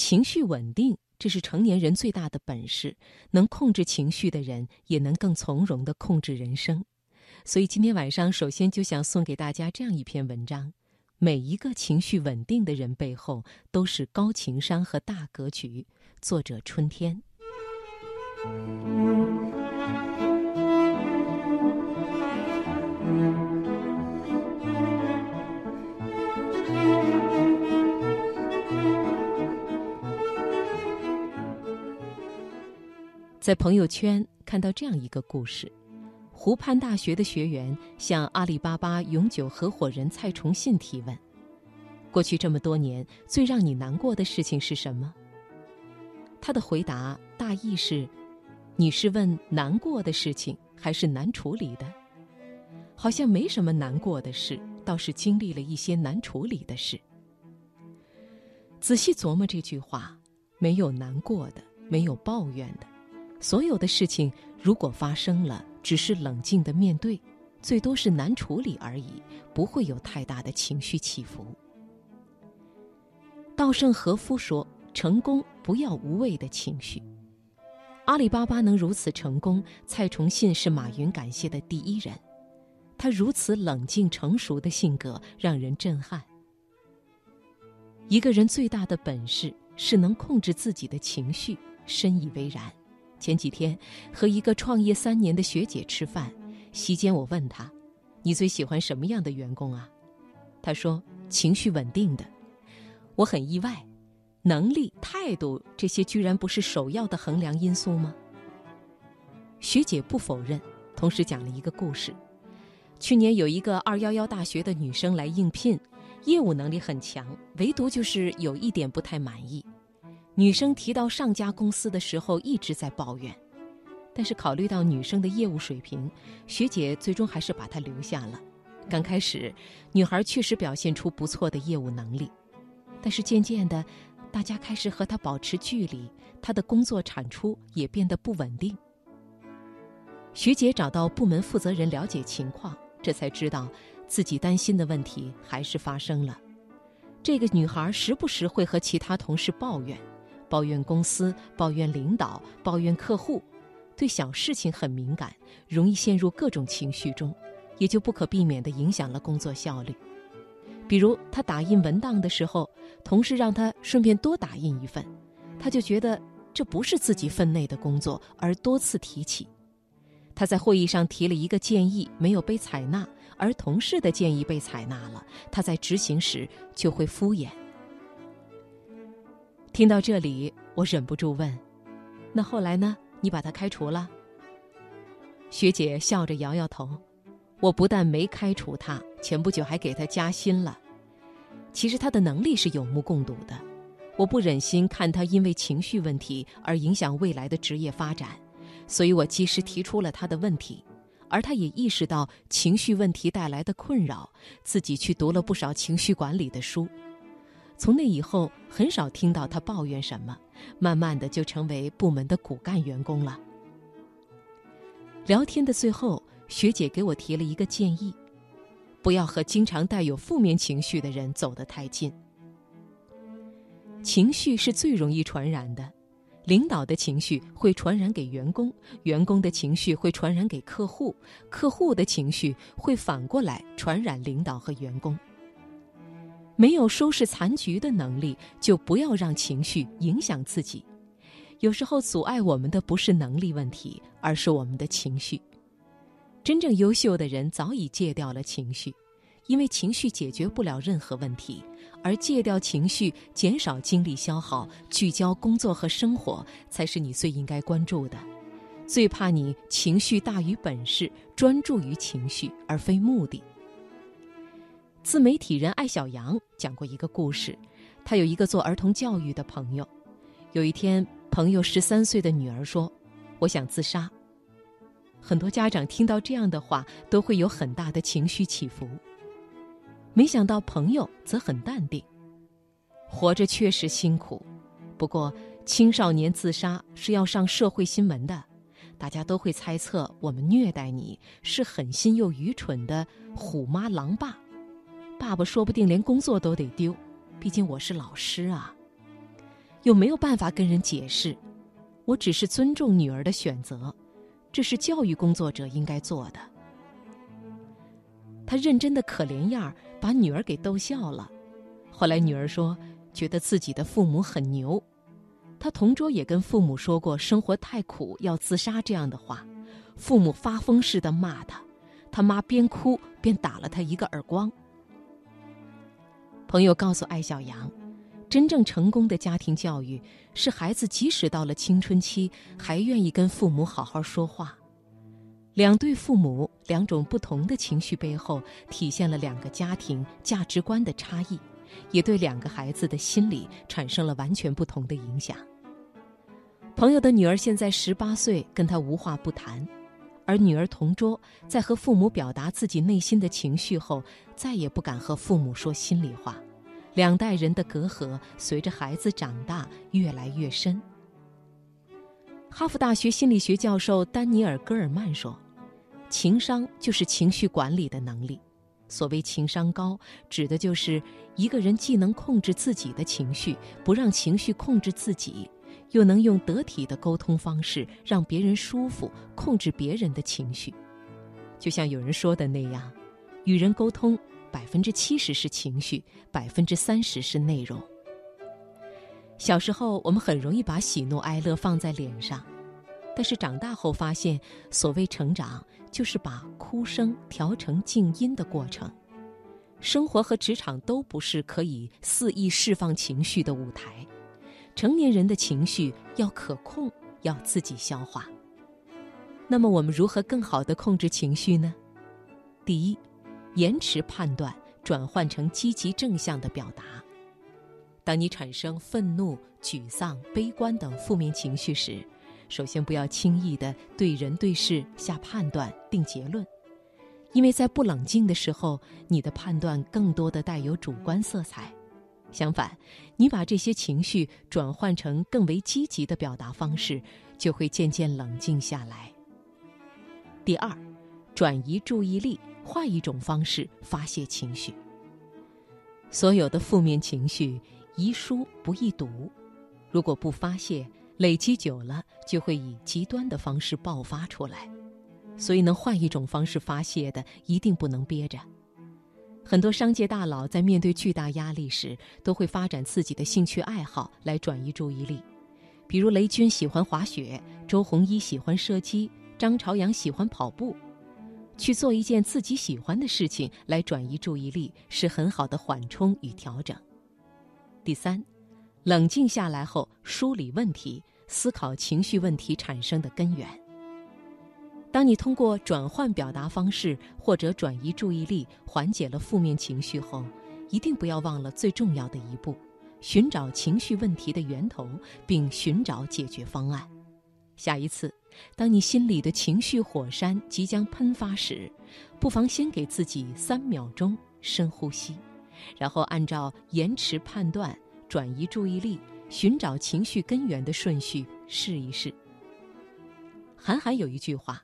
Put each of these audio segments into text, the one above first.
情绪稳定，这是成年人最大的本事。能控制情绪的人，也能更从容地控制人生。所以今天晚上，首先就想送给大家这样一篇文章：每一个情绪稳定的人背后，都是高情商和大格局。作者：春天。在朋友圈看到这样一个故事：湖畔大学的学员向阿里巴巴永久合伙人蔡崇信提问：“过去这么多年，最让你难过的事情是什么？”他的回答大意是：“你是问难过的事情，还是难处理的？好像没什么难过的事，倒是经历了一些难处理的事。”仔细琢磨这句话，没有难过的，没有抱怨的。所有的事情如果发生了，只是冷静的面对，最多是难处理而已，不会有太大的情绪起伏。稻盛和夫说：“成功不要无谓的情绪。”阿里巴巴能如此成功，蔡崇信是马云感谢的第一人。他如此冷静成熟的性格让人震撼。一个人最大的本事是能控制自己的情绪，深以为然。前几天和一个创业三年的学姐吃饭，席间我问她：“你最喜欢什么样的员工啊？”她说：“情绪稳定的。”我很意外，能力、态度这些居然不是首要的衡量因素吗？学姐不否认，同时讲了一个故事：去年有一个二幺幺大学的女生来应聘，业务能力很强，唯独就是有一点不太满意。女生提到上家公司的时候一直在抱怨，但是考虑到女生的业务水平，学姐最终还是把她留下了。刚开始，女孩确实表现出不错的业务能力，但是渐渐的，大家开始和她保持距离，她的工作产出也变得不稳定。学姐找到部门负责人了解情况，这才知道自己担心的问题还是发生了。这个女孩时不时会和其他同事抱怨。抱怨公司，抱怨领导，抱怨客户，对小事情很敏感，容易陷入各种情绪中，也就不可避免地影响了工作效率。比如，他打印文档的时候，同事让他顺便多打印一份，他就觉得这不是自己分内的工作，而多次提起。他在会议上提了一个建议，没有被采纳，而同事的建议被采纳了，他在执行时就会敷衍。听到这里，我忍不住问：“那后来呢？你把他开除了？”学姐笑着摇摇头：“我不但没开除他，前不久还给他加薪了。其实他的能力是有目共睹的，我不忍心看他因为情绪问题而影响未来的职业发展，所以我及时提出了他的问题，而他也意识到情绪问题带来的困扰，自己去读了不少情绪管理的书。”从那以后，很少听到他抱怨什么，慢慢的就成为部门的骨干员工了。聊天的最后，学姐给我提了一个建议：不要和经常带有负面情绪的人走得太近。情绪是最容易传染的，领导的情绪会传染给员工，员工的情绪会传染给客户，客户的情绪会反过来传染领导和员工。没有收拾残局的能力，就不要让情绪影响自己。有时候阻碍我们的不是能力问题，而是我们的情绪。真正优秀的人早已戒掉了情绪，因为情绪解决不了任何问题，而戒掉情绪、减少精力消耗、聚焦工作和生活，才是你最应该关注的。最怕你情绪大于本事，专注于情绪而非目的。自媒体人艾小羊讲过一个故事，他有一个做儿童教育的朋友。有一天，朋友十三岁的女儿说：“我想自杀。”很多家长听到这样的话，都会有很大的情绪起伏。没想到朋友则很淡定。活着确实辛苦，不过青少年自杀是要上社会新闻的，大家都会猜测我们虐待你是狠心又愚蠢的虎妈狼爸。爸爸说不定连工作都得丢，毕竟我是老师啊。又没有办法跟人解释。我只是尊重女儿的选择，这是教育工作者应该做的。他认真的可怜样儿，把女儿给逗笑了。后来女儿说，觉得自己的父母很牛。他同桌也跟父母说过生活太苦要自杀这样的话，父母发疯似的骂他，他妈边哭边打了他一个耳光。朋友告诉艾小阳。真正成功的家庭教育是孩子即使到了青春期，还愿意跟父母好好说话。两对父母两种不同的情绪背后，体现了两个家庭价值观的差异，也对两个孩子的心理产生了完全不同的影响。朋友的女儿现在十八岁，跟他无话不谈，而女儿同桌在和父母表达自己内心的情绪后，再也不敢和父母说心里话。两代人的隔阂随着孩子长大越来越深。哈佛大学心理学教授丹尼尔·戈尔曼说：“情商就是情绪管理的能力。所谓情商高，指的就是一个人既能控制自己的情绪，不让情绪控制自己，又能用得体的沟通方式让别人舒服，控制别人的情绪。就像有人说的那样，与人沟通。”百分之七十是情绪，百分之三十是内容。小时候，我们很容易把喜怒哀乐放在脸上，但是长大后发现，所谓成长，就是把哭声调成静音的过程。生活和职场都不是可以肆意释放情绪的舞台，成年人的情绪要可控，要自己消化。那么，我们如何更好的控制情绪呢？第一。延迟判断，转换成积极正向的表达。当你产生愤怒、沮丧、悲观等负面情绪时，首先不要轻易的对人对事下判断、定结论，因为在不冷静的时候，你的判断更多的带有主观色彩。相反，你把这些情绪转换成更为积极的表达方式，就会渐渐冷静下来。第二，转移注意力。换一种方式发泄情绪。所有的负面情绪宜疏不宜堵，如果不发泄，累积久了就会以极端的方式爆发出来。所以，能换一种方式发泄的，一定不能憋着。很多商界大佬在面对巨大压力时，都会发展自己的兴趣爱好来转移注意力，比如雷军喜欢滑雪，周鸿祎喜欢射击，张朝阳喜欢跑步。去做一件自己喜欢的事情来转移注意力，是很好的缓冲与调整。第三，冷静下来后梳理问题，思考情绪问题产生的根源。当你通过转换表达方式或者转移注意力缓解了负面情绪后，一定不要忘了最重要的一步：寻找情绪问题的源头，并寻找解决方案。下一次。当你心里的情绪火山即将喷发时，不妨先给自己三秒钟深呼吸，然后按照延迟判断、转移注意力、寻找情绪根源的顺序试一试。韩寒有一句话：“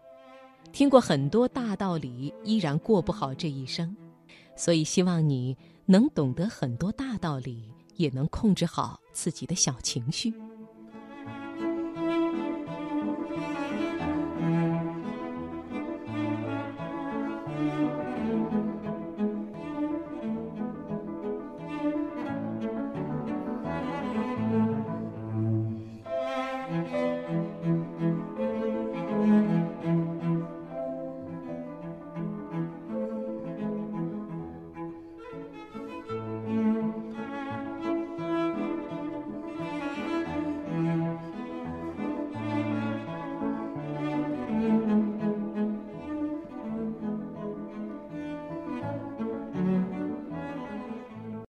听过很多大道理，依然过不好这一生。”所以希望你能懂得很多大道理，也能控制好自己的小情绪。